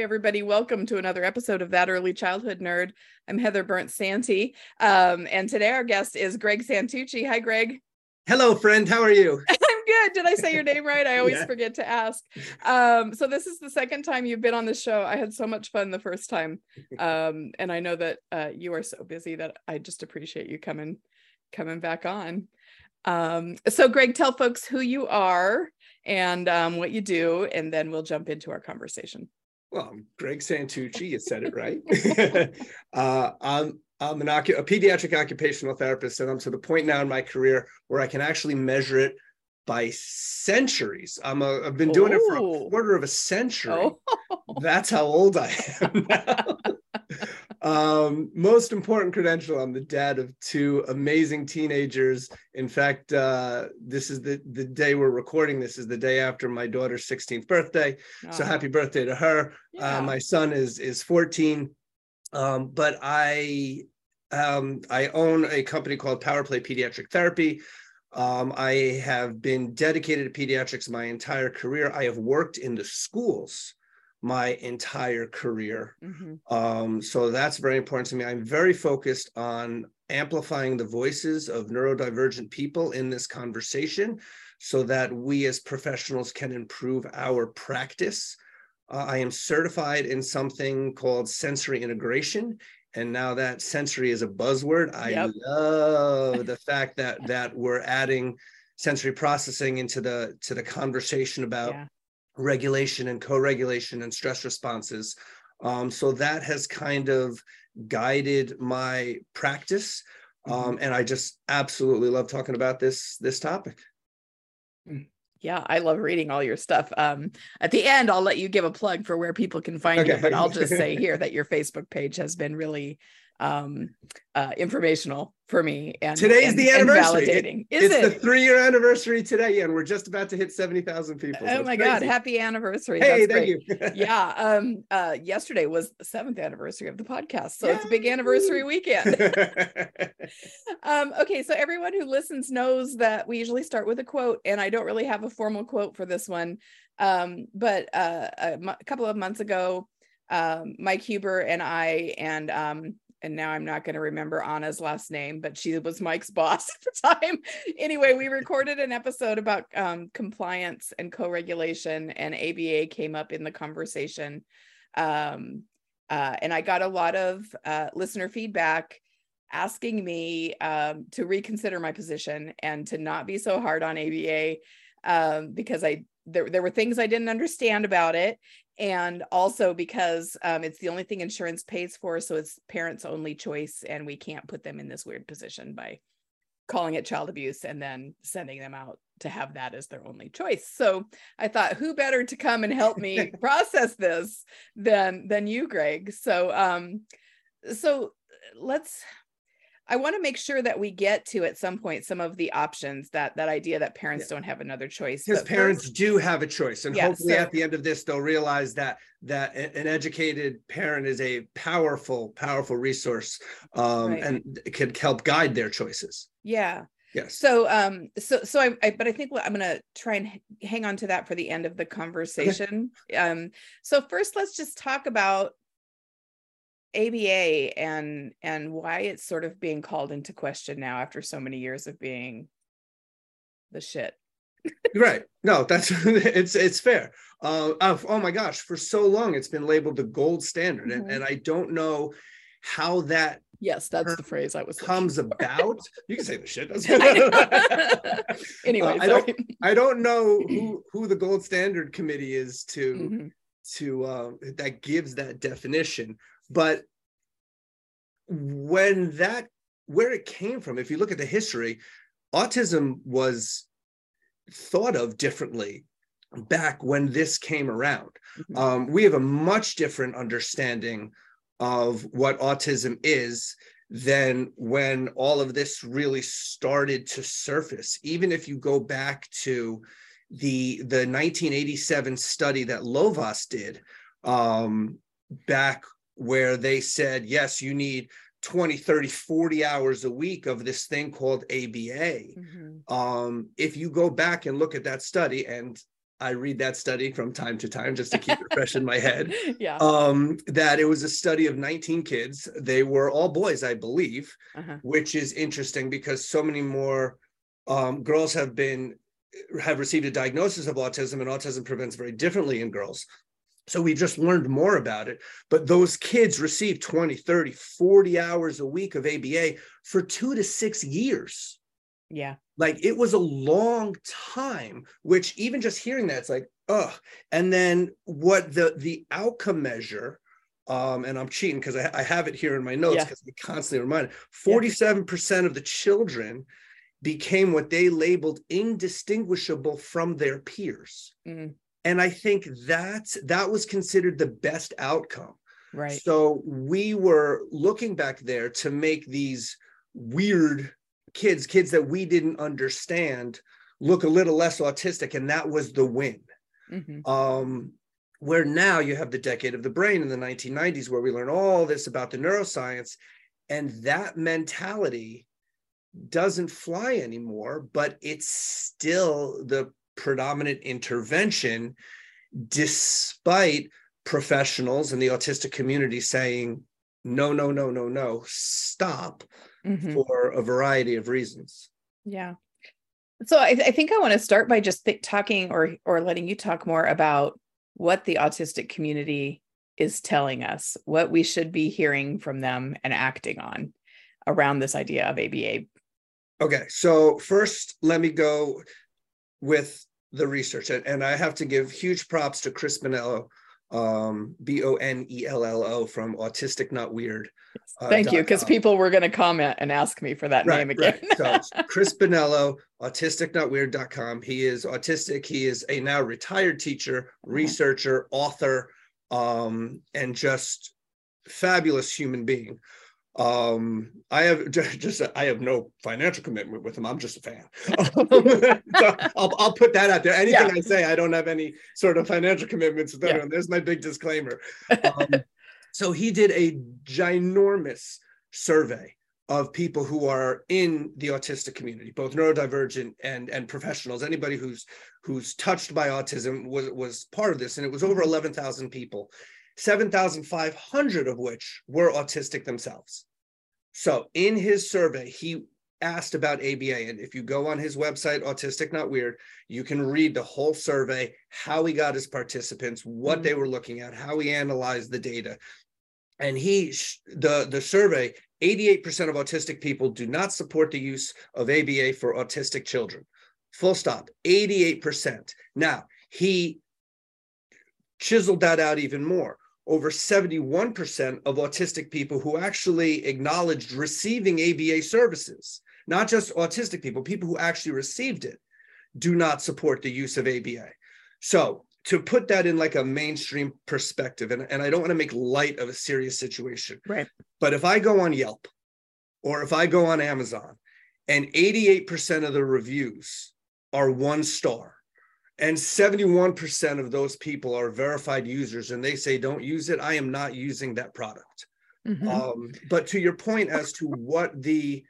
Hi, everybody. Welcome to another episode of That Early Childhood Nerd. I'm Heather Bernt-Santy. Um, and today our guest is Greg Santucci. Hi, Greg. Hello, friend. How are you? I'm good. Did I say your name right? I always Yeah. forget to ask. Um, so this is the second time you've been on the show. I had so much fun the first time. Um, and I know that uh, you are so busy that I just appreciate you coming coming back on. Um, so Greg, tell folks who you are and um, what you do, and then we'll jump into our conversation. Well, I'm Greg Santucci. You said it right. uh, I'm I'm an a pediatric occupational therapist, and I'm to the point now in my career where I can actually measure it by centuries. I'm a, I've been doing it for a Oh. quarter of a century. Oh, That's how old I am um, most important credential, I'm the dad of two amazing teenagers. In fact, uh, this is the, the day we're recording. This is the day after my daughter's 16th birthday. So happy birthday to her. Yeah. Uh, my son is is 14. Um, but I um, I own a company called Power Play Pediatric Therapy. Um, I have been dedicated to pediatrics my entire career. I have worked in the schools my entire career. Mhm. Um, so that's very important to me. I'm very focused on amplifying the voices of neurodivergent people in this conversation so that we as professionals can improve our practice. Uh, I am certified in something called sensory integration. And now that sensory is a buzzword, I Yep. love the fact that that we're adding sensory processing into the to the conversation about Yeah. regulation and co-regulation and stress responses. Um, so that has kind of guided my practice. Um, and I just absolutely love talking about this this topic. Yeah, I love reading all your stuff. Um, at the end, I'll let you give a plug for where people can find you, but I'll just say here that your Facebook page has been really um, uh, informational for me. And Today's and- the anniversary. validating. Is it's it? the three-year anniversary today, and we're just about to hit 70,000 people. so oh my God! Happy anniversary! Hey, That's thank great. you. yeah. Um, uh, yesterday was the seventh anniversary of the podcast, so it's a big anniversary weekend. um, okay, so everyone who listens knows that we usually start with a quote, and I don't really have a formal quote for this one. Um, but uh, a, a couple of months ago, um, Mike Huber and I, and um, and now I'm not going to remember Anna's last name, but she was Mike's boss at the time. anyway, we recorded an episode about um, compliance and co-regulation, and ABA came up in the conversation. Um, uh, and I got a lot of uh, listener feedback asking me um, to reconsider my position and to not be so hard on ABA um, because I there, there were things I didn't understand about it. And also because um, it's the only thing insurance pays for. So it's parents' only choice. And we can't put them in this weird position by calling it child abuse and then sending them out to have that as their only choice. So I thought, who better to come and help me process this than than you, Greg? So um, so let's I want to make sure that we get to at some point some of the options that that idea that parents don't have another choice. Because parents first- do have a choice, and Yeah, hopefully so- at the end of this, they'll realize that that an educated parent is a powerful, powerful resource, um, Right. and can help guide their choices. yeah. Yes. So um so so I, I but I think what I'm gonna try and hang on to that for the end of the conversation. Um so first let's just talk about ABA and and why it's sort of being called into question now after so many years of being the shit. right. No that's it's it's fair. Uh oh, oh my gosh for so long it's been labeled the gold standard and, Mhm. and i don't know how that Yes, that's the phrase I was comes about. You can say the shit that's anyway, Uh, I don't- i don't know who who the gold standard committee is to Mhm. to uh, that gives that definition but when that where it came from if you look at the history autism was thought of differently back when this came around Mhm. um, we have a much different understanding of what autism is than when all of this really started to surface. Even if you go back to the the 1987 study that Lovaas did um, back where they said, yes, you need 20, 30, 40 hours a week of this thing called ABA. Mm-hmm. Um, if you go back and look at that study, and I read that study from time to time just to keep it fresh in my head. Yeah. Um, that it was a study of 19 kids. They were all boys, I believe, uh-huh. which is interesting because so many more um, girls have been have received a diagnosis of autism, and autism prevents very differently in girls. So we just learned more about it. But those kids received 20, 30, 40 hours a week of ABA for two to six years. Yeah. Like it was a long time, which even just hearing that, it's like, oh. And then what the the outcome measure, um, and I'm cheating because I, I, have it here in my notes because yeah. we constantly remind 47% yeah. of the children became what they labeled indistinguishable from their peers. Mm and i think that that was considered the best outcome. Right. So we were looking back there to make these weird kids kids that we didn't understand look a little less autistic and that was the win. Mm-hmm. um, where now you have the decade of the brain in the 1990s where we learn all this about the neuroscience and that mentality doesn't fly anymore but it's still the predominant intervention, despite professionals in the autistic community saying, no, no, no, no, no, stop mm-hmm. for a variety of reasons. Yeah. So I, I think I want to start by just th- talking or or letting you talk more about what the autistic community is telling us, what we should be hearing from them and acting on around this idea of ABA. Okay, so first let me go with the research. And, I have to give huge props to Chris Bonello, um, B O N E L L O from Autistic Not Weird. Uh, Thank you, because people were going to comment and ask me for that right, name again. right. So Chris Bonello, autisticnotweird.com. He is autistic. He is a now retired teacher, researcher, author, um, and just fabulous human being um i have just i have no financial commitment with him. I'm just a fan. So I'll, I'll put that out there. Anything yeah. i say i don't have any sort of financial commitments with yeah. there's my big disclaimer. Um, so he did a ginormous survey of people who are in the autistic community both neurodivergent and and professionals. Anybody who's who's touched by autism was was part of this and it was over 11,000 people 7,500 of which were autistic themselves. So in his survey, he asked about ABA. And if you go on his website, Autistic Not Weird, you can read the whole survey, how he got his participants, what mm-hmm. they were looking at, how he analyzed the data. And he, the, the survey, 88% of autistic people do not support the use of ABA for autistic children. Full stop, 88%. Now, he chiseled that out even more over 71% of autistic people who actually acknowledged receiving ABA services, not just autistic people, people who actually received it, do not support the use of ABA. So, to put that in like a mainstream perspective, and, and I don't want to make light of a serious situation, right? But if I go on Yelp or if I go on Amazon and 88% of the reviews are one star, and 71% of those people are verified users and they say don't use it. I am not using that product. Mm-hmm. um, but to your point as to what the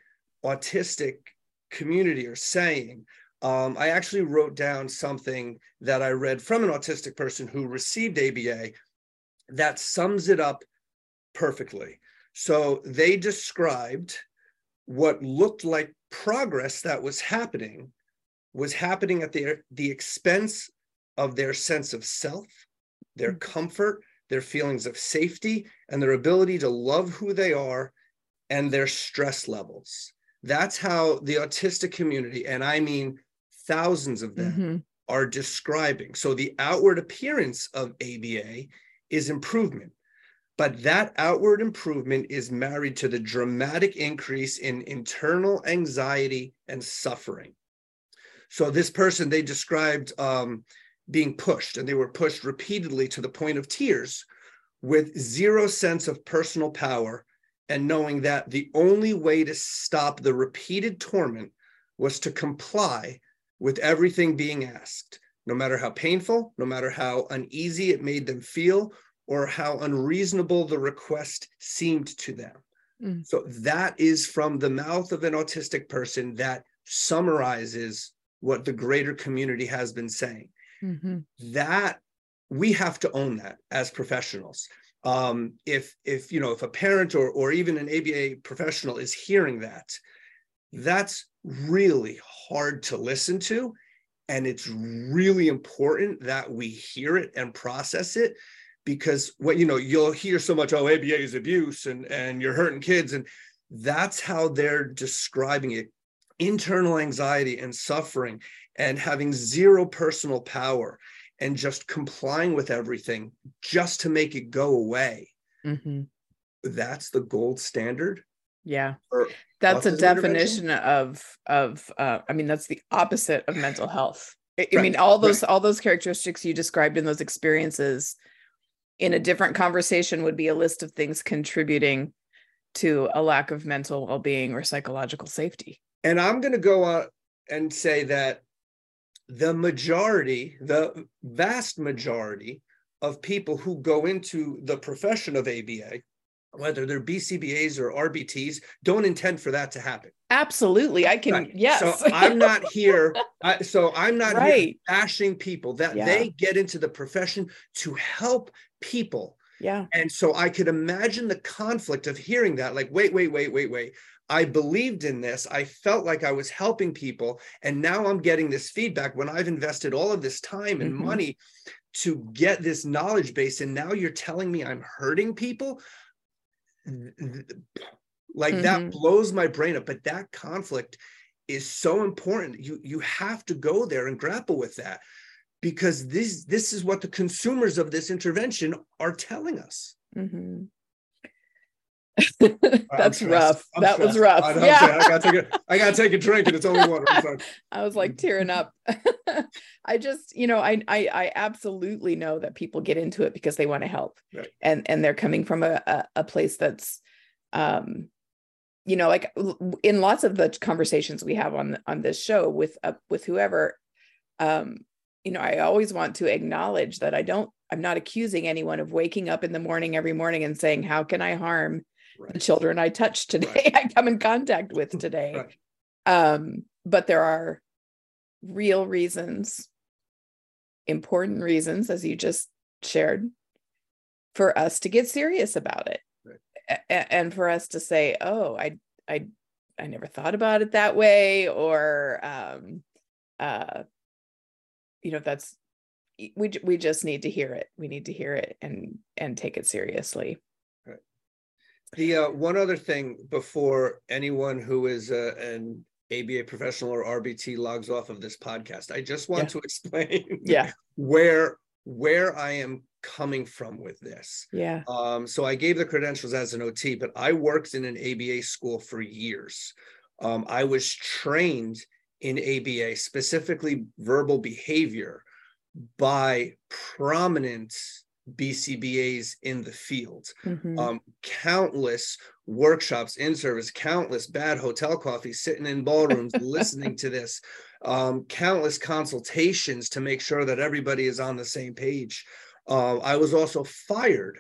autistic community are saying um, i actually wrote down something that i read from an autistic person who received aba that sums it up perfectly. So they described what looked like progress that was happening was happening at the, the expense of their sense of self, their mm. comfort, their feelings of safety, and their ability to love who they are and their stress levels. That's how the autistic community, and I mean thousands of them, mm-hmm. are describing. So the outward appearance of ABA is improvement. But that outward improvement is married to the dramatic increase in internal anxiety and suffering. So this person they described um, being pushed, and they were pushed repeatedly to the point of tears, with zero sense of personal power and knowing that the only way to stop the repeated torment was to comply with everything being asked, no matter how painful, no matter how uneasy it made them feel, or how unreasonable the request seemed to them. Mm. So that is from the mouth of an autistic person that summarizes what the greater community has been saying. Mm-hmm. That we have to own that as professionals. Um, if if you know if a parent or or even an ABA professional is hearing that, that's really hard to listen to, and it's really important that we hear it and process it because what you know you'll hear so much oh ABA is abuse and and you're hurting kids and that's how they're describing it internal anxiety and suffering and having zero personal power and just complying with everything just to make it go away. Mm-hmm. That's the gold standard. Yeah. That's a definition of of uh, I mean that's the opposite of mental health. I, right. I mean all those right. all those characteristics you described in those experiences in a different conversation would be a list of things contributing to a lack of mental well-being or psychological safety. And I'm going to go out and say that the majority, the vast majority of people who go into the profession of ABA, whether they're BCBAs or RBTs, don't intend for that to happen. Absolutely. I can, right. yes. So I'm not here. I, so I'm not right. here bashing people that yeah. they get into the profession to help people. Yeah. And so I could imagine the conflict of hearing that, like, wait, wait, wait, wait, wait. I believed in this. I felt like I was helping people. And now I'm getting this feedback when I've invested all of this time and mm-hmm. money to get this knowledge base. And now you're telling me I'm hurting people. Like mm-hmm. that blows my brain up. But that conflict is so important. You you have to go there and grapple with that because this this is what the consumers of this intervention are telling us. Mm-hmm. That's rough. I'm that stressed. was rough. I yeah. I gotta take a I gotta take a drink and it's only water. I was like tearing up. I just, you know, I, I I absolutely know that people get into it because they want to help. Right. And and they're coming from a, a, a place that's um you know like in lots of the conversations we have on on this show with uh, with whoever um you know i always want to acknowledge that i don't i'm not accusing anyone of waking up in the morning every morning and saying how can i harm right. the children I touch today, right. I come in contact with today. Right. Um, but there are real reasons, important reasons, as you just shared, for us to get serious about it. A- and for us to say, oh, I I I never thought about it that way, or um uh you know, that's we we just need to hear it. We need to hear it and and take it seriously. The uh, one other thing before anyone who is uh, an ABA professional or RBT logs off of this podcast, I just want yeah. to explain yeah. where where I am coming from with this. Yeah. Um, so I gave the credentials as an OT, but I worked in an ABA school for years. Um, I was trained in ABA, specifically verbal behavior, by prominent BCBAs in the field. Mm-hmm. Um, countless workshops in service, countless bad hotel coffees, sitting in ballrooms, listening to this, um, countless consultations to make sure that everybody is on the same page. Uh, I was also fired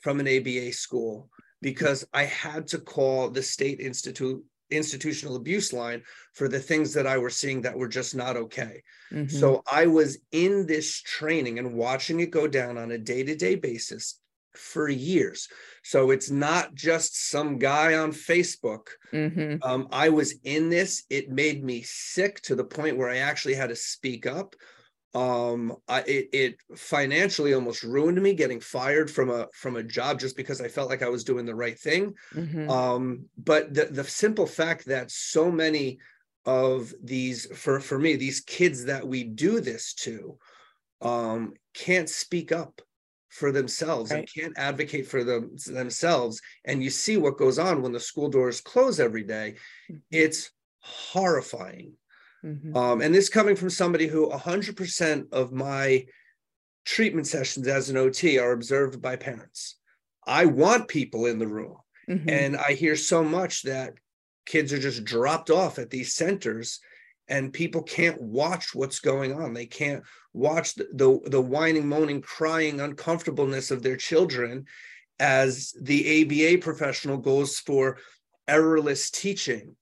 from an ABA school because I had to call the state institute institutional abuse line for the things that I were seeing that were just not okay. Mm-hmm. So I was in this training and watching it go down on a day to day basis for years. So it's not just some guy on Facebook. Mm-hmm. Um, I was in this. It made me sick to the point where I actually had to speak up um I, it, it financially almost ruined me getting fired from a from a job just because i felt like i was doing the right thing mm-hmm. um but the the simple fact that so many of these for for me these kids that we do this to um can't speak up for themselves right. and can't advocate for them themselves and you see what goes on when the school doors close every day mm-hmm. it's horrifying Mm-hmm. Um, and this coming from somebody who 100% of my treatment sessions as an OT are observed by parents. I want people in the room. Mhm. And I hear so much that kids are just dropped off at these centers and people can't watch what's going on. They can't watch the, the, the whining, moaning, crying uncomfortableness of their children as the ABA professional goes for errorless teaching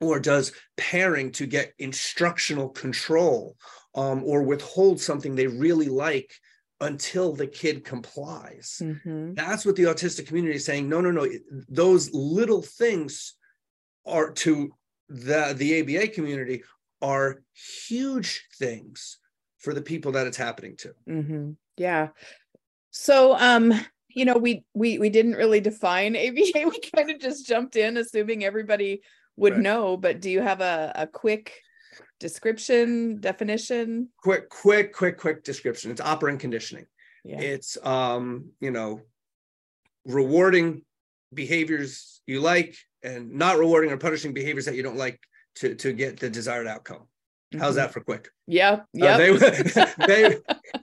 or does pairing to get instructional control um, or withhold something they really like until the kid complies. Mhm. That's what the autistic community is saying. No, no, no. Those little things are to the the ABA community are huge things for the people that it's happening to. hmm Yeah. So, um, you know, we we we didn't really define ABA. We kind of just jumped in, assuming everybody would Right. know. But do you have a a quick description definition? Quick, quick, quick, quick description. It's operant conditioning. Yeah. It's um, you know, rewarding behaviors you like and not rewarding or punishing behaviors that you don't like to to get the desired outcome. How's Mhm. that for quick? Yeah. Uh, Yeah. they, they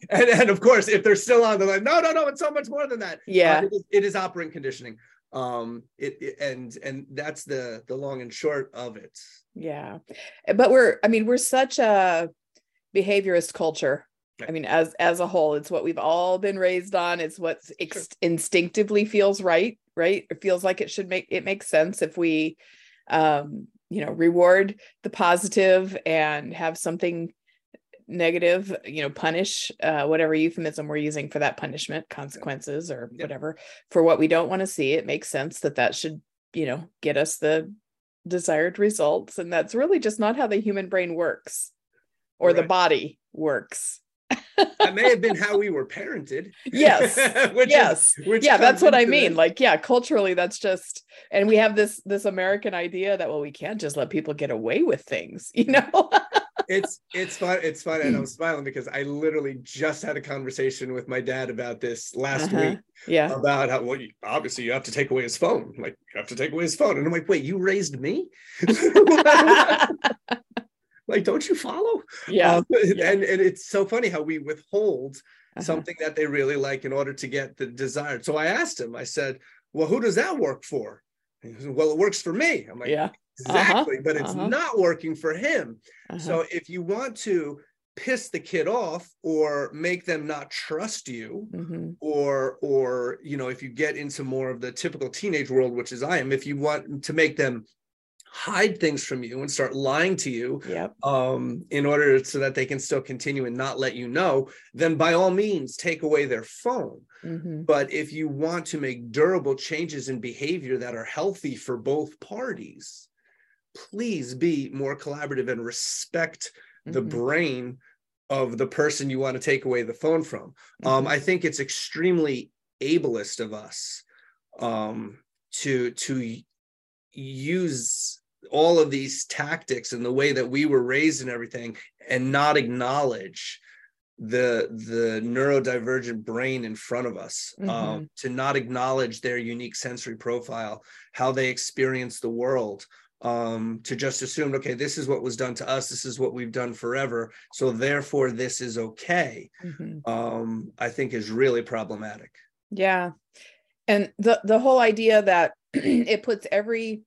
and, and of course, if they're still on, they're like, no, no, no, it's so much more than that. Uh, yeah. it, is, it is operant conditioning. Um, it, it- and and that's the the long and short of it. Yeah. But we're, I mean, we're such a behaviorist culture. I mean, as as a whole, it's what we've all been raised on. It's what ex- instinctively feels right, right? It feels like it should make it makes sense if we um, you know, reward the positive and have something negative, you know, punish uh whatever euphemism we're using for that punishment, consequences or Yeah. whatever for what we don't want to see. It makes sense that that should, you know, get us the desired results and that's really just not how the human brain works or the body works That may have been how we were parented. yes which is- yes which yeah that's what i mean this. like yeah culturally that's just and we have this this american idea that well we can't just let people get away with things you know it's it's fun. It's fun, and I'm smiling because I literally just had a conversation with my dad about this last Uh-huh. week yeah about how well you, obviously you have to take away his phone. Like you have to take away his phone, and I'm like, wait, you raised me? like, don't you follow? yeah Um, and and it's so funny how we withhold uh-huh. something that they really like in order to get the desired. So I asked him. I said, "Well, who does that work for?" Said, "Well, it works for me." I'm like, yeah "Exactly," but it's uh-huh. not working for him. uh-huh. So if you want to piss the kid off or make them not trust you, Mhm. or or you know, if you get into more of the typical teenage world, which is I am, if you want to make them hide things from you and start lying to you yep um, in order so that they can still continue and not let you know, then by all means take away their phone. Mhm. But if you want to make durable changes in behavior that are healthy for both parties, please be more collaborative and respect the Mhm. brain of the person you want to take away the phone from. Um, Mhm. I think it's extremely ableist of us um, to to use all of these tactics and the way that we were raised and everything, and not acknowledge the the neurodivergent brain in front of us um, to not acknowledge their unique sensory profile how they experience the world um, to just assume okay this is what was done to us this is what we've done forever so therefore this is okay Mhm. um, i think is really problematic Yeah. And the the whole idea that it puts every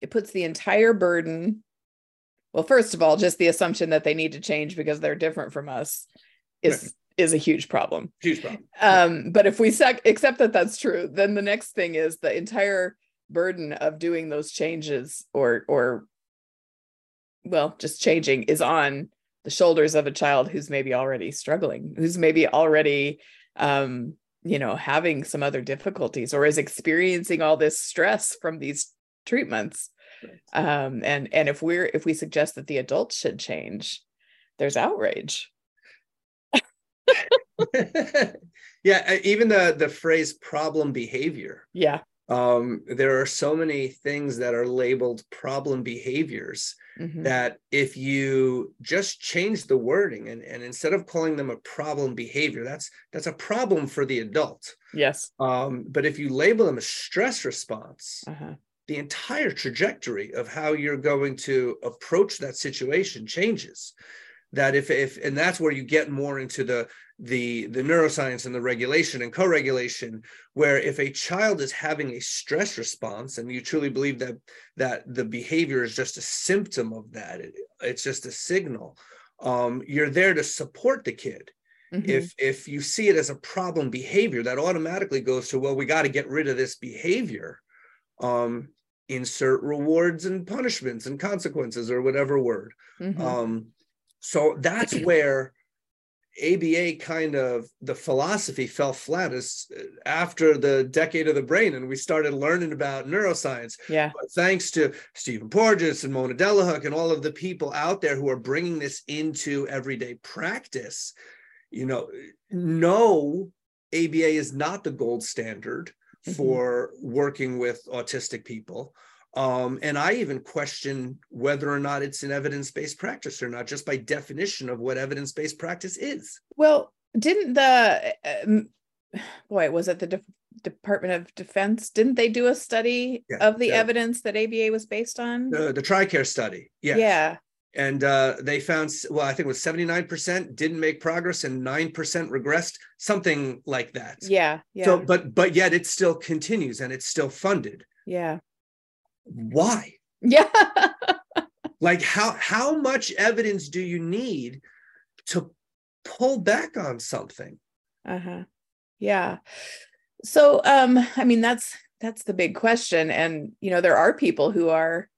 it puts the entire burden well first of all just the assumption that they need to change because they're different from us is is a huge problem. huge problem Um but if we sec- accept that that's true then the next thing is the entire burden of doing those changes or or well just changing is on the shoulders of a child who's maybe already struggling who's maybe already um you know having some other difficulties or is experiencing all this stress from these treatments. Um and and if we're if we suggest that the adults should change there's outrage. Yeah even the the phrase problem behavior. Yeah um, there are so many things that are labeled problem behaviors Mhm. that if you just change the wording and, and instead of calling them a problem behavior that's that's a problem for the adult yes um, but if you label them a stress response uh-huh. the entire trajectory of how you're going to approach that situation changes that if if and that's where you get more into the the the neuroscience and the regulation and co-regulation where if a child is having a stress response and you truly believe that that the behavior is just a symptom of that it, it's just a signal um, you're there to support the kid mm-hmm. if if you see it as a problem behavior that automatically goes to well we got to get rid of this behavior um, insert rewards and punishments and consequences or whatever word mm-hmm. um, so that's where ABA kind of the philosophy fell flat uh, after the decade of the brain, and we started learning about neuroscience. Yeah. But thanks to Stephen Porges and Mona Delahooke and all of the people out there who are bringing this into everyday practice, you know, no, ABA is not the gold standard mm-hmm. for working with autistic people. Um, and I even question whether or not it's an evidence based practice or not, just by definition of what evidence based practice is. Well, didn't the um, boy was it the De- Department of Defense? Didn't they do a study yeah, of the yeah. evidence that ABA was based on? The, the TRICARE study. Yeah. Yeah. And uh, they found, well, I think it was 79% didn't make progress and 9% regressed, something like that. Yeah. Yeah. So, but, but yet it still continues and it's still funded. Yeah why? Yeah. like how how much evidence do you need to pull back on something? Uh-huh. Yeah. So um I mean that's that's the big question and you know there are people who are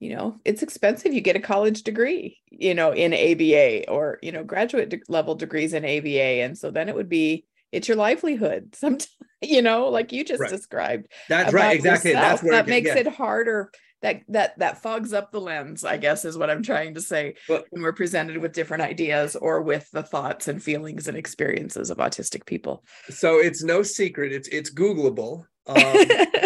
you know it's expensive you get a college degree you know in ABA or you know graduate de- level degrees in ABA and so then it would be it's your livelihood sometimes you know like you just right. described that's right exactly yourself. that's where that it, makes yeah. it harder that that that fogs up the lens i guess is what i'm trying to say well, when we're presented with different ideas or with the thoughts and feelings and experiences of autistic people so it's no secret it's it's googleable um,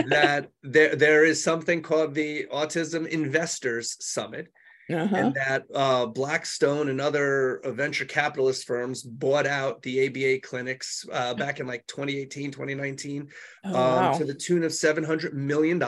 that there there is something called the autism investors summit uh-huh. and that uh, Blackstone and other uh, venture capitalist firms bought out the ABA clinics uh, back in like 2018, 2019, oh, um, wow. to the tune of $700 million.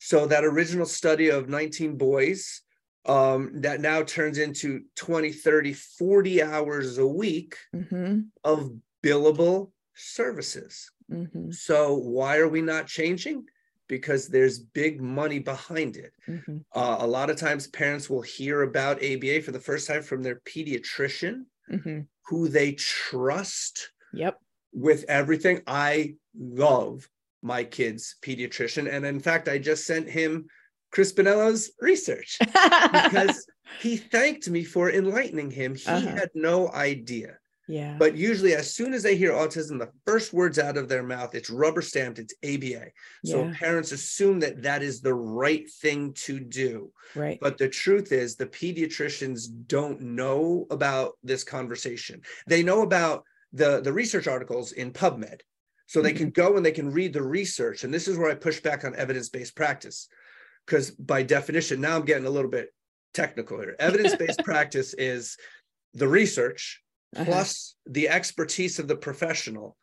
So that original study of 19 boys um, that now turns into 20, 30, 40 hours a week mm-hmm. of billable services. Mm-hmm. So why are we not changing? Because there's big money behind it. Mm-hmm. Uh, a lot of times, parents will hear about ABA for the first time from their pediatrician, mm-hmm. who they trust. Yep. With everything, I love my kid's pediatrician, and in fact, I just sent him Chris Bonello's research because he thanked me for enlightening him. He uh-huh. had no idea. Yeah. But usually, as soon as they hear autism, the first words out of their mouth, it's rubber stamped, it's ABA. So yeah. parents assume that that is the right thing to do. Right. But the truth is, the pediatricians don't know about this conversation. They know about the, the research articles in PubMed. So they mm-hmm. can go and they can read the research. And this is where I push back on evidence based practice. Because by definition, now I'm getting a little bit technical here. Evidence based practice is the research uh-huh. plus the expertise of the professional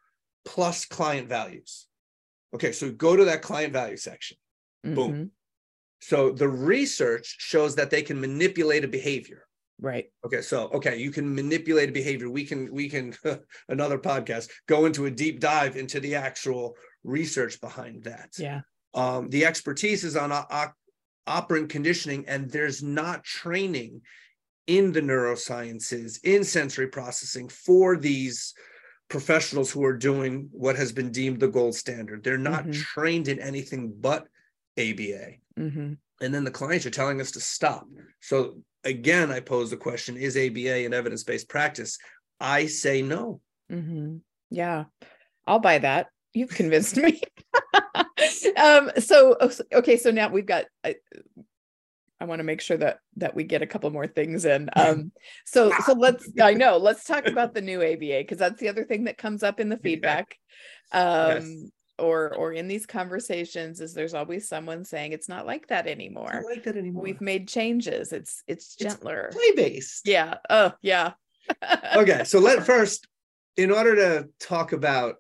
plus client values. Okay, so go to that client value section. Mm-hmm. Boom. So the research shows that they can manipulate a behavior. Right. Okay, so okay, you can manipulate a behavior. We can we can another podcast go into a deep dive into the actual research behind that. Yeah. Um, the expertise is on operant conditioning, and there's not training in the neurosciences, in sensory processing for these professionals who are doing what has been deemed the gold standard. They're not mm-hmm. trained in anything but ABA. Mm-hmm. And then the clients are telling us to stop. So again, I pose the question is ABA an evidence based practice? I say no. Mm-hmm. Yeah, I'll buy that. You've convinced me. um, so, okay, so now we've got, I want to make sure that that we get a couple more things in. Um, so so let's I know let's talk about the new ABA because that's the other thing that comes up in the feedback, um, yes. or or in these conversations is there's always someone saying it's not like that anymore. like that anymore. We've made changes. It's it's gentler, play based. Yeah. Oh yeah. okay, so let first, in order to talk about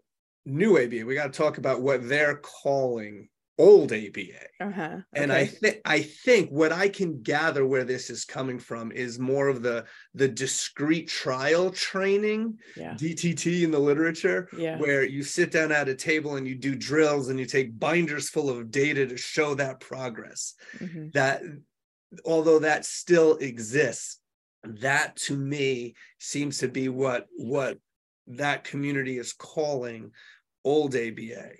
new ABA, we got to talk about what they're calling old ABA. Uh-huh. And I think I think what I can gather where this is coming from is more of the the discrete trial training, yeah. DTT in the literature, Yeah. where you sit down at a table and you do drills and you take binders full of data to show that progress. Mhm. That although that still exists, that to me seems to be what what that community is calling old ABA.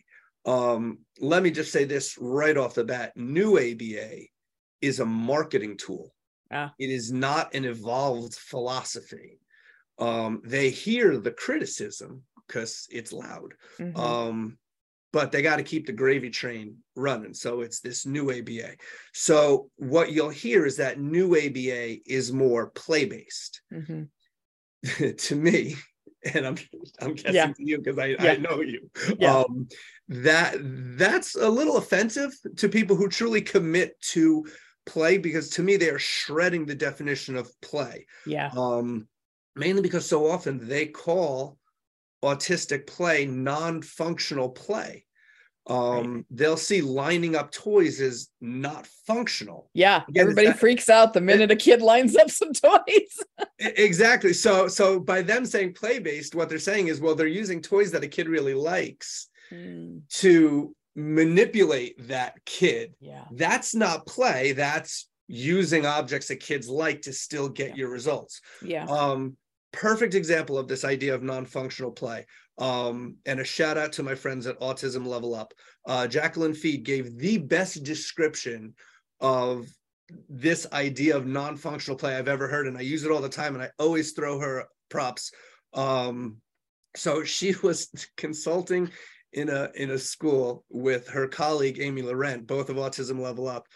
Um, let me just say this right off the bat: new ABA is a marketing tool. Ah. It is not an evolved philosophy. Um, they hear the criticism because it's loud, Mhm. um, but they got to keep the gravy train running. So it's this new ABA. So what you'll hear is that new ABA is more play based Mhm. to me, and I'm I'm guessing Yeah. to you because I, Yeah. I know you. Yeah. Um, that that's a little offensive to people who truly commit to play because to me they are shredding the definition of play. Yeah. Um, mainly because so often they call autistic play non-functional play. Um, they'll see lining up toys is not functional. Yeah. Again, Everybody that- freaks out the minute a kid lines up some toys. Exactly. So so by them saying play based, what they're saying is, well, they're using toys that a kid really likes Mm, to manipulate that kid. yeah. That's not play. That's using objects that kids like to still get Yeah. your results. Yeah. Um, perfect example of this idea of non-functional play. Um, and a shout out to my friends at Autism Level Up. Uh, Jacquelyn Fede gave the best description of this idea of non-functional play I've ever heard, and I use it all the time, and I always throw her props. Um, so she was consulting in a in a school with her colleague Amy Laurent, both of Autism Level Up,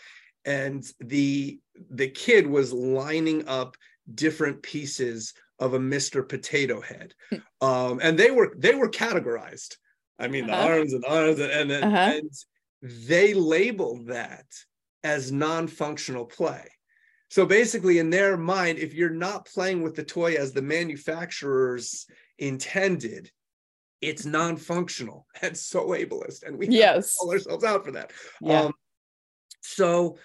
and the the kid was lining up different pieces of a Mr. Potato Head, um, and they were they were categorized. I mean, the Uh-huh. arms and arms, and and, Uh-huh. and they labeled that as non-functional play. So basically, in their mind, if you're not playing with the toy as the manufacturers intended, it's non-functional and so ableist, and we Yes. call ourselves out for that. Yeah. Um, so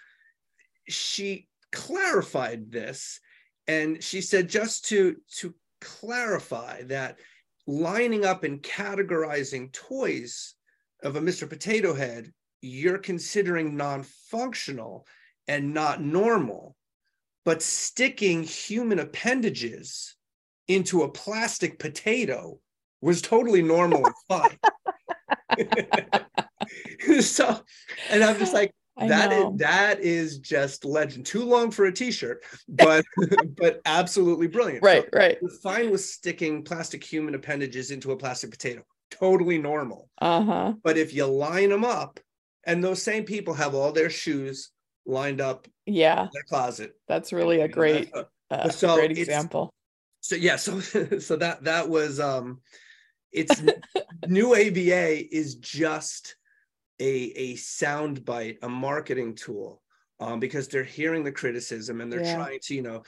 she clarified this, and she said just to to clarify that lining up and categorizing toys of a Mr. Potato Head, you're considering non-functional and not normal, but sticking human appendages into a plastic potato was totally normal and fine. so, and I'm just like, that is, that is just legend. Too long for a t-shirt, but but absolutely brilliant. So right. Right. you're fine with sticking plastic human appendages into a plastic potato. Totally normal. Uh huh. But if you line them up, and those same people have all their shoes lined up Yeah. in their closet. That's really a great, Uh, uh, so great example. so yeah so so that that was um it's new aba is just a a sound bite a marketing tool um because they're hearing the criticism and they're Yeah. trying to you know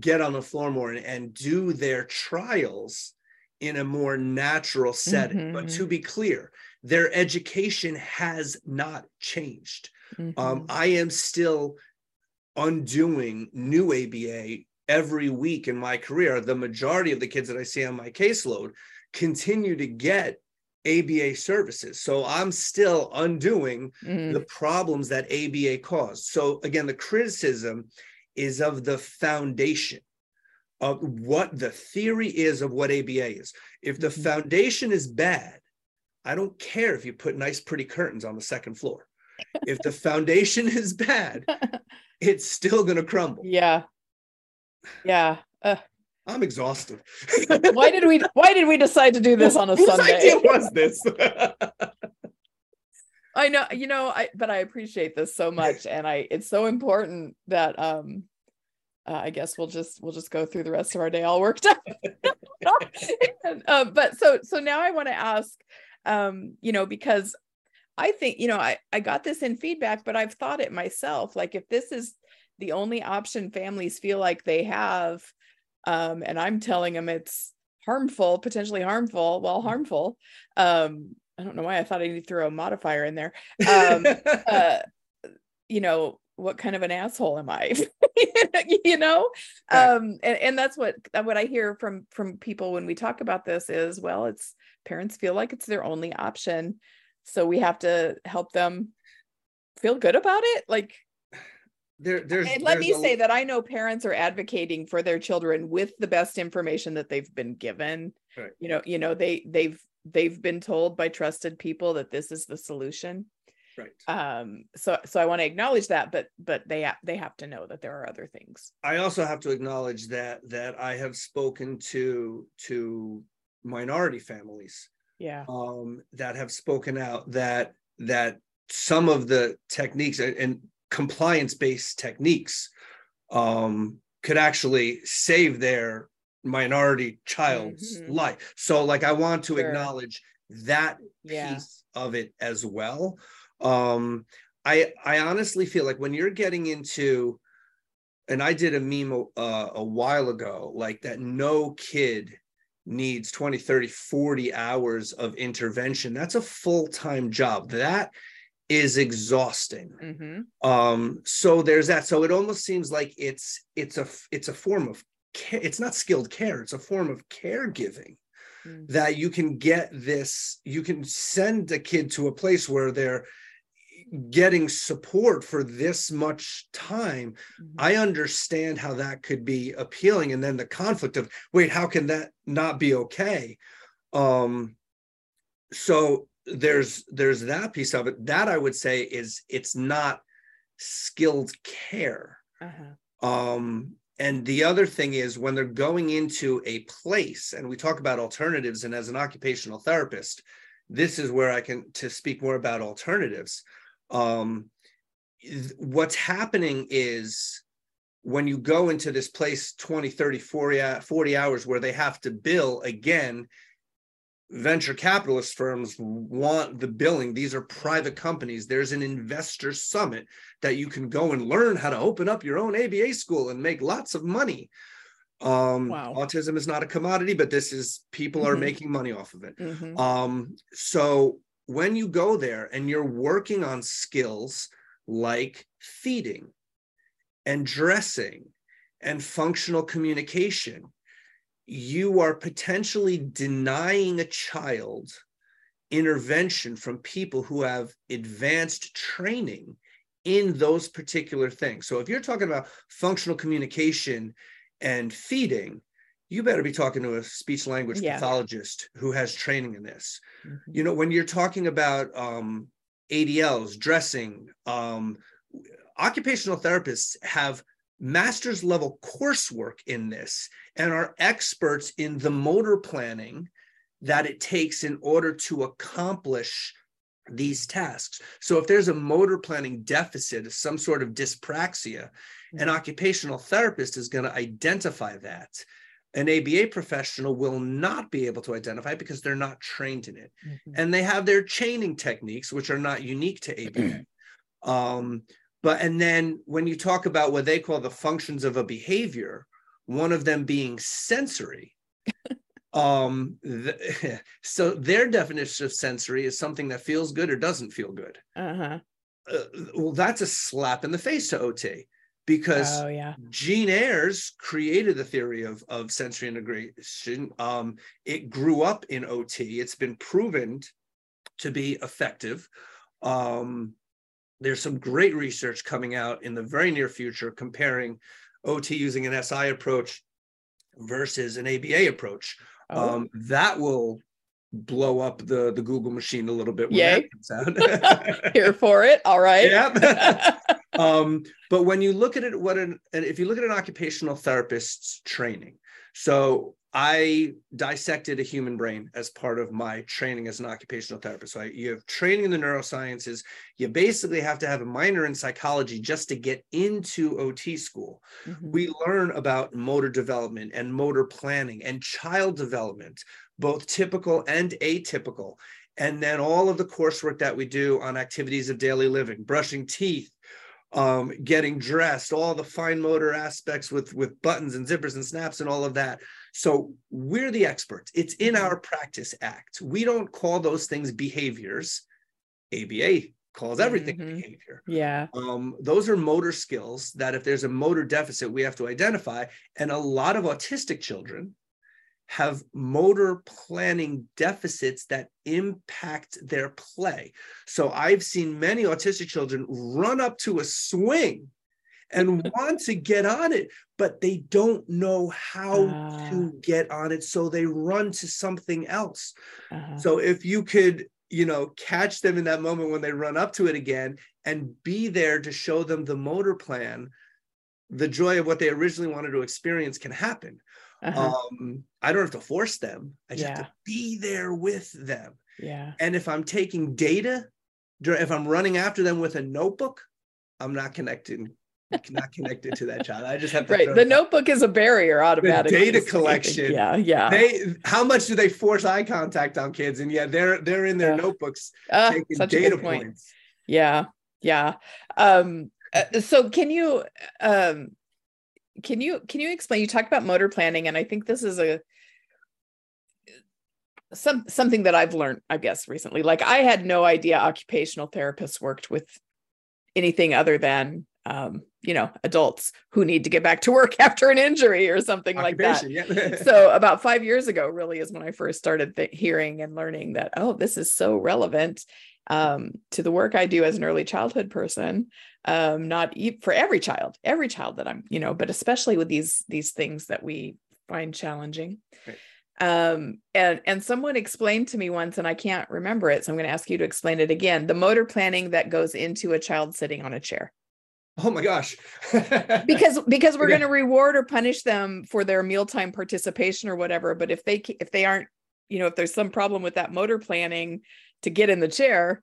get on the floor more and, and do their trials in a more natural setting but Mhm. to be clear their education has not changed um, Mhm. I am still undoing new ABA every week in my career. The majority of the kids that I see on my caseload continue to get ABA services. So I'm still undoing Mm, the problems that ABA caused. So again, the criticism is of the foundation of what the theory is of what ABA is. If the Mhm. foundation is bad, I don't care if you put nice, pretty curtains on the second floor. If the foundation is bad, it's still going to crumble. yeah. Yeah. Uh, I'm exhausted. why did we why did we decide to do this on a Whose Sunday? idea was this? I know, you know, I but I appreciate this so much, and I it's so important that um, uh, I guess we'll just we'll just go through the rest of our day all worked up. And, uh, but so so now I want to ask, um, you know, because I think you know I I got this in feedback, but I've thought it myself. Like if this is the only option families feel like they have, um, and I'm telling them it's harmful, potentially harmful, well Mm. harmful, um, I don't know why I thought I need to throw a modifier in there. Um, uh, you know, what kind of an asshole am I? you know, um, and, and that's what what I hear from from people when we talk about this is, well, it's parents feel like it's their only option, so we have to help them feel good about it. Like, there, there's. and let there's me a- say that I know parents are advocating for their children with the best information that they've been given. Right. You know, you know, they they've they've been told by trusted people that this is the solution. Right. Um, so so I want to acknowledge that, but but they they have to know that there are other things. I also have to acknowledge that that I have spoken to to minority families Yeah. um, that have spoken out that that some of the techniques and, and compliance-based techniques um, could actually save their minority child's Mhm. life. So, like, I want to Sure. acknowledge that Yeah. piece of it as well. Um, I I honestly feel like when you're getting into, and I did a meme uh, a while ago, like that no kid needs 20, 30, 40 hours of intervention. That's a full-time job. That is exhausting. hmm Um, so there's that. So it almost seems like it's it's a it's a form of care. It's not skilled care, it's a form of caregiving Mm. that you can get this you can send a kid to a place where they're getting support for this much time Mhm. i understand how that could be appealing and then the conflict of wait how can that not be okay um so there's there's that piece of it that i would say is it's not skilled care Uh-huh. um, and the other thing is when they're going into a place, and we talk about alternatives, and as an occupational therapist, this is where I can to speak more about alternatives. Um, what's happening is when you go into this place 20, 30, 40, 40 hours where they have to bill again, venture capitalist firms want the billing. These are private companies. There's an investor summit that you can go and learn how to open up your own ABA school and make lots of money. Um, Wow. Autism is not a commodity, but this is people are Mhm. making money off of it. Mhm. Um, so when you go there and you're working on skills like feeding and dressing and functional communication, you are potentially denying a child intervention from people who have advanced training in those particular things. So if you're talking about functional communication and feeding, you better be talking to a speech language Yeah. pathologist who has training in this. Mhm. You know, when you're talking about um, ADLs, dressing, um, occupational therapists have master's level coursework in this and are experts in the motor planning that it takes in order to accomplish these tasks. So if there's a motor planning deficit, some sort of dyspraxia, an occupational therapist is going to identify that. An ABA professional will not be able to identify because they're not trained in it. Mhm. And they have their chaining techniques, which are not unique to ABA. um, but and then when you talk about what they call the functions of a behavior, one of them being sensory. um the, so their definition of sensory is something that feels good or doesn't feel good Uh-huh. uh, well that's a slap in the face to ot because Oh yeah. Jean Ayres created the theory of, of sensory integration. Um, it grew up in OT. It's been proven to be effective. Um, there's some great research coming out in the very near future comparing OT using an SI approach versus an ABA approach. Oh. Um, that will blow up the, the Google machine a little bit when Yay. that comes out. Here for it. All right. Yeah. um, but when you look at it, what an and if you look at an occupational therapist's training, so I dissected a human brain as part of my training as an occupational therapist. So I, you have training in the neurosciences. You basically have to have a minor in psychology just to get into OT school. Mhm. We learn about motor development and motor planning and child development, both typical and atypical. And then all of the coursework that we do on activities of daily living, brushing teeth, um, getting dressed, all the fine motor aspects with, with buttons and zippers and snaps and all of that. So we're the experts. It's in Mm-hmm. our practice act. We don't call those things behaviors. ABA calls everything Mhm. behavior. Yeah. Um, those are motor skills that if there's a motor deficit, we have to identify. And a lot of autistic children have motor planning deficits that impact their play. So I've seen many autistic children run up to a swing and want to get on it, but they don't know how Ah. to get on it. So they run to something else. Uh-huh. So if you could, you know, catch them in that moment when they run up to it again and be there to show them the motor plan, the joy of what they originally wanted to experience can happen. Uh-huh. Um, I don't have to force them. I just have to be there with them. yeah. And if I'm taking data, if I'm running after them with a notebook, I'm not connected, not connected to that child. I just have to Right. The notebook is a barrier automatically. data I think- collection, Yeah. Yeah. They how much do they force eye contact on kids? And yeah, they're they're in their Yeah. notebooks Ah, taking data point. points. Yeah. Yeah. Um, uh, so can you um can you can you explain you talked about motor planning and i think this is a some something that i've learned i guess recently. Like i had no idea occupational therapists worked with anything other than um you know adults who need to get back to work after an injury or something like that. Yeah. so about five years ago really is when i first started th- hearing and learning that oh this is so relevant um, to the work i do as an early childhood person um, not e- for every child every child that i'm you know but especially with these these things that we find challenging Right. um and and someone explained to me once and i can't remember it so i'm going to ask you to explain it again the motor planning that goes into a child sitting on a chair oh my gosh. because because we're Yeah. going to reward or punish them for their mealtime participation or whatever but if they if they aren't you know if there's some problem with that motor planning to get in the chair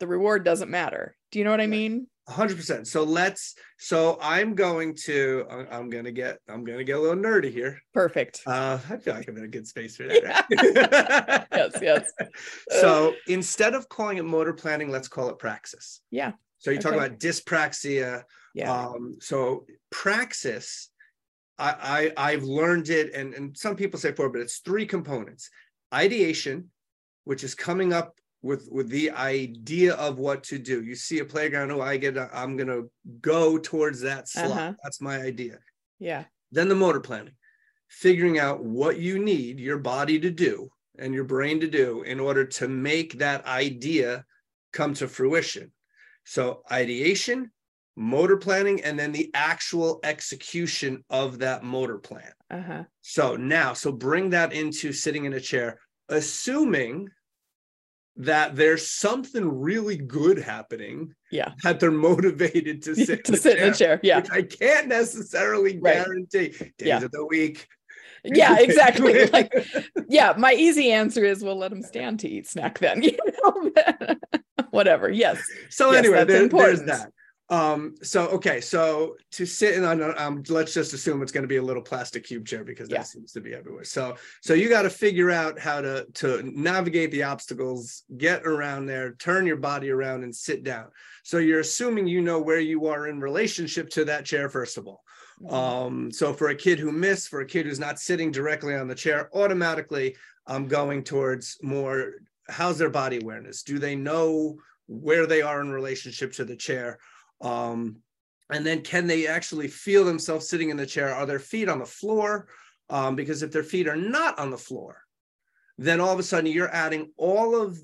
the reward doesn't matter. Do you know what i mean? 100% so let's so i'm going to i'm gonna get i'm gonna get a little nerdy here. Perfect. Uh i feel like i'm in a good space for that. Right? yes yes. So instead of calling it motor planning let's call it praxis. Yeah. So you talk Okay. about dyspraxia. Yeah. Um so praxis I, I i've learned it and and some people say four but it's three components. Ideation which is coming up with with the idea of what to do. You see a playground oh i get I'm gonna go towards that slot. Uh-huh. that's my idea. Yeah. Then the motor planning figuring out what you need your body to do and your brain to do in order to make that idea come to fruition. So ideation motor planning and then the actual execution of that motor plan. Uh-huh. So now so bring that into sitting in a chair assuming that there's something really good happening yeah that they're motivated to sit, to in, sit a in a chair yeah which I can't necessarily Right. guarantee. Days Yeah. of the week. yeah exactly like yeah my easy answer is we'll let them stand to eat snack then you know whatever yes so Yes, anyway, there- there's that. Um, so okay, so to sit in on um, let's just assume it's going to be a little plastic cube chair because Yeah. that seems to be everywhere. So so you got to figure out how to to navigate the obstacles, get around there, turn your body around, and sit down. So you're assuming you know where you are in relationship to that chair first of all. Um, so for a kid who missed, for a kid who's not sitting directly on the chair, automatically I'm going towards more how's their body awareness? Do they know where they are in relationship to the chair? Um, and then can they actually feel themselves sitting in the chair? Are their feet on the floor? Um, because if their feet are not on the floor, then all of a sudden you're adding all of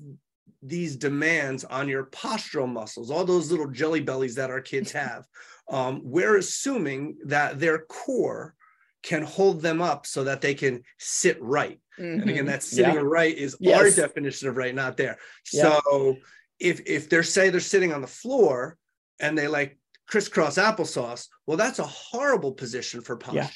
these demands on your postural muscles, all those little jelly bellies that our kids have. Um, we're assuming that their core can hold them up so that they can sit right. And again, Mhm. that sitting Yeah. right is our definition of right, not there. Yeah. So if if they're say they're sitting on the floor and they like crisscross applesauce, well, that's a horrible position for posture. Yeah.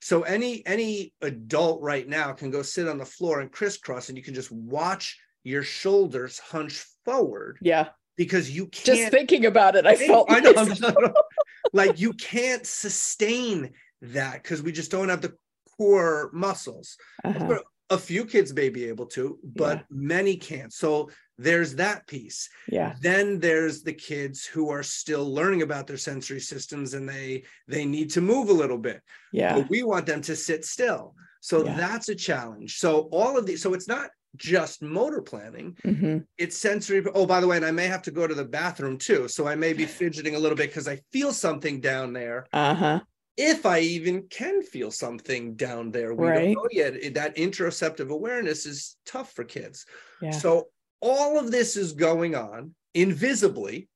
So any any adult right now can go sit on the floor and crisscross, and you can just watch your shoulders hunch forward yeah because you can't. Just thinking about it i felt I know, like you can't sustain that because we just don't have the core muscles Uh-huh. a few kids may be able to but Yeah. many can't so there's that piece yeah then there's the kids who are still learning about their sensory systems and they they need to move a little bit yeah but we want them to sit still So Yeah. that's a challenge. So all of these, so it's not just motor planning, Mhm. it's sensory. Oh, by the way, and I may have to go to the bathroom too. So I may be fidgeting a little bit because I feel something down there. Uh-huh. If I even can feel something down there, we Right. don't know yet. That interoceptive awareness is tough for kids. Yeah. So all of this is going on invisibly.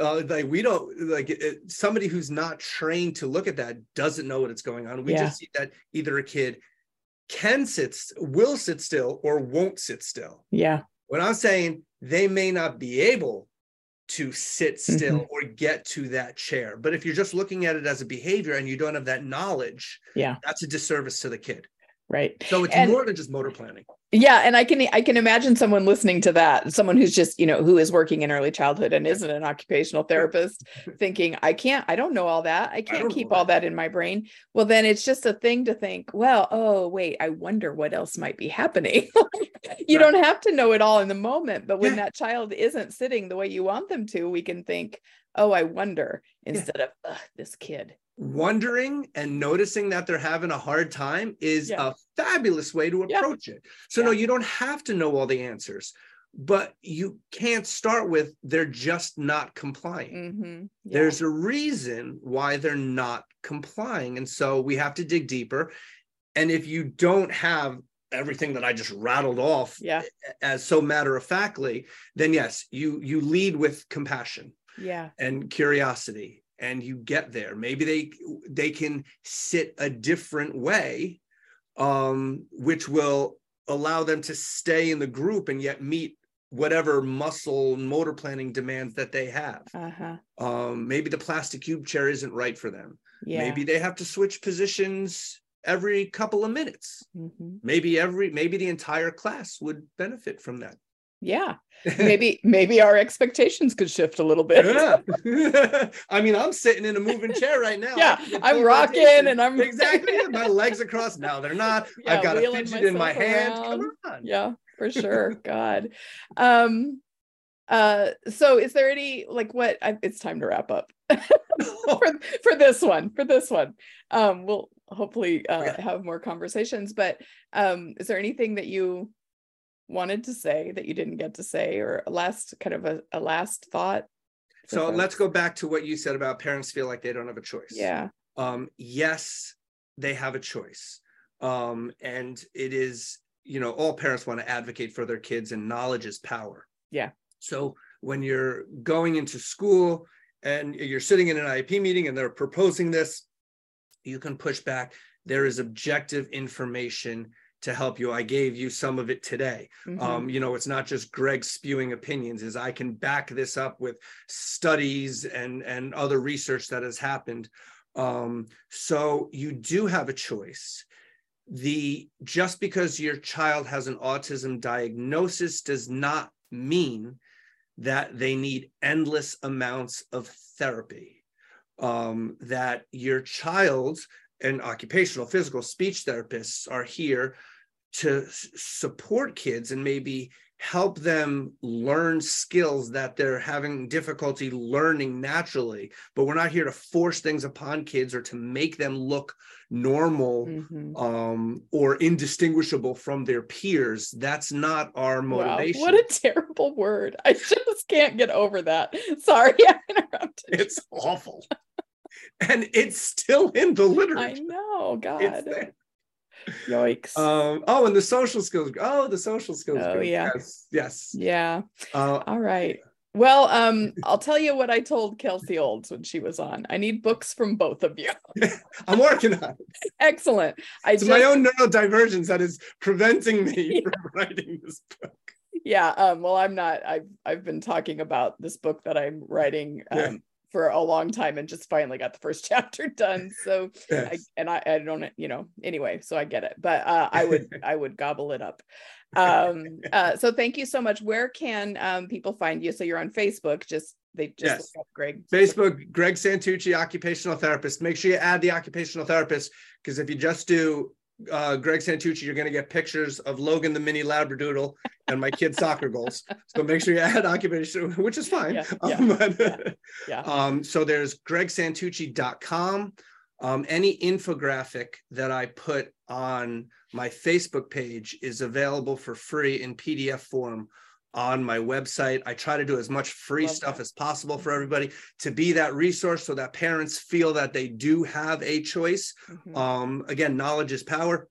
Uh, like we don't like it, somebody who's not trained to look at that doesn't know what it's going on. We Yeah. just see that either a kid can sit, will sit still, or won't sit still. Yeah. What I'm saying, they may not be able to sit still Mm-hmm. or get to that chair. But if you're just looking at it as a behavior and you don't have that knowledge, Yeah. that's a disservice to the kid. Right. So it's And- more than just motor planning. Yeah, and I can I can imagine someone listening to that, someone who's just, you know, who is working in early childhood and isn't an occupational therapist thinking, I can't I don't know all that. I can't don't keep all that in my brain. Well, then it's just a thing to think, well, oh, wait, I wonder what else might be happening. you Right. don't have to know it all in the moment, but when Yeah. that child isn't sitting the way you want them to, we can think, oh, I wonder instead of this kid. Wondering and noticing that they're having a hard time is Yeah. a fabulous way to Yeah. approach it. So no, you don't have to know all the answers, but you can't start with they're just not complying. Mhm. Yeah. There's a reason why they're not complying, and so we have to dig deeper. And if you don't have everything that I just rattled off yeah, as so matter of factly, then yes, you you lead with compassion yeah, and curiosity and you get there maybe they they can sit a different way um which will allow them to stay in the group and yet meet whatever muscle and motor planning demands that they have uh-huh. um maybe the plastic cube chair isn't right for them Yeah. maybe they have to switch positions every couple of minutes mhm. maybe every maybe the entire class would benefit from that Yeah. maybe maybe our expectations could shift a little bit. Yeah. I mean, I'm sitting in a moving chair right now. Yeah, I'm rocking and I'm- exactly my legs across. Now they're not. Yeah, I've got a fidget in my myself hand. around. Come on. yeah, for sure. God. Um uh so is there any like what I, it's time to wrap up for for this one for this one um we'll hopefully uh have more conversations but um is there anything that you wanted to say that you didn't get to say or a last kind of a, a last thought So folks? let's go back to what you said about parents feel like they don't have a choice. yeah Um, yes, they have a choice. Um, and it is, you know, all parents want to advocate for their kids, and knowledge is power. Yeah. So when you're going into school and you're sitting in an IEP meeting and they're proposing this, you can push back. There is objective information to help you. I gave you some of it today. Mhm. Um, you know, it's not just Greg spewing opinions, is I can back this up with studies and and other research that has happened. Um, so you do have a choice. The just because your child has an autism diagnosis does not mean that they need endless amounts of therapy. Um, that your child and occupational, physical, speech therapists are here to support kids and maybe help them learn skills that they're having difficulty learning naturally. But we're not here to force things upon kids or to make them look normal Mhm. um or indistinguishable from their peers. That's not our Wow, motivation what a terrible word. I just can't get over that. Sorry i interrupted it's awful. And it's still in the literature. i know god. Yikes um oh and the social skills oh the social skills Oh, group. yeah. yes yes yeah uh, All right. Well, um, I'll tell you what I told Kelsey Olds when she was on. I need books from both of you. i'm working on it Excellent. I it's just, my own neurodivergence that is preventing me Yeah. from writing this book yeah. Um, well, I'm not. I've I've been talking about this book that I'm writing um, Yeah. For a long time and just finally got the first chapter done. So I, and I, I don't you know anyway so i get it but uh, i would i would gobble it up um uh so thank you so much where can um people find you so you're on facebook just they just Yes. look up greg Facebook, Greg Santucci, occupational therapist. Make sure you add the occupational therapist because if you just do uh, Greg Santucci, you're going to get pictures of Logan the mini Labradoodle and my kid's soccer goals. So make sure you add occupation, which is fine. Yeah, yeah, Um, but- yeah. um, so there's gregsantucci.com. Um, any infographic that I put on my Facebook page is available for free in PDF form on my website. I try to do as much free Love stuff that. as possible for everybody to be that resource so that parents feel that they do have a choice. Mhm. Um, again, knowledge is power.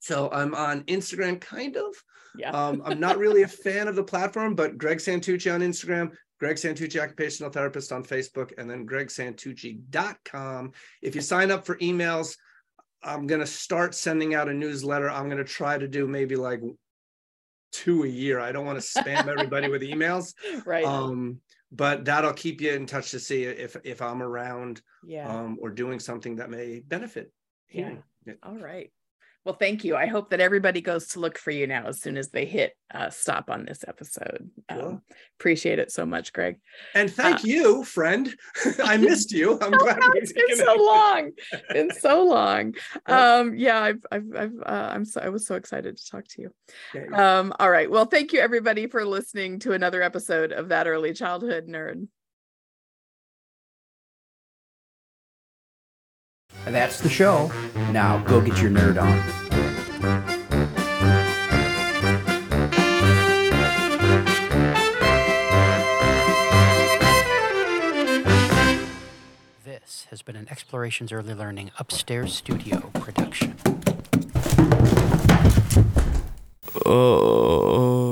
So I'm on Instagram, kind of. yeah. Um, I'm not really a fan of the platform, but Greg Santucci on Instagram, Greg Santucci, occupational therapist on Facebook, and then gregsantucci.com. If you sign up for emails, I'm going to start sending out a newsletter. I'm going to try to do maybe like two a year. I don't want to spam everybody with emails. right. Um, but that'll keep you in touch to see if if I'm around yeah. um, or doing something that may benefit. Yeah. Yeah. All right. Well, thank you. I hope that everybody goes to look for you now as soon as they hit uh, stop on this episode. Um, appreciate it so much, Greg. And thank Uh, you, friend. I missed you. I'm glad we it's been so long. Been so long. Yeah. Um, yeah, I've, I've, I've uh, I'm so, I was so excited to talk to you. Um, all right. Well, thank you everybody for listening to another episode of That Early Childhood Nerd. That's the show. Now go get your nerd on. This has been an Explorations Early Learning Upstairs Studio production. Oh.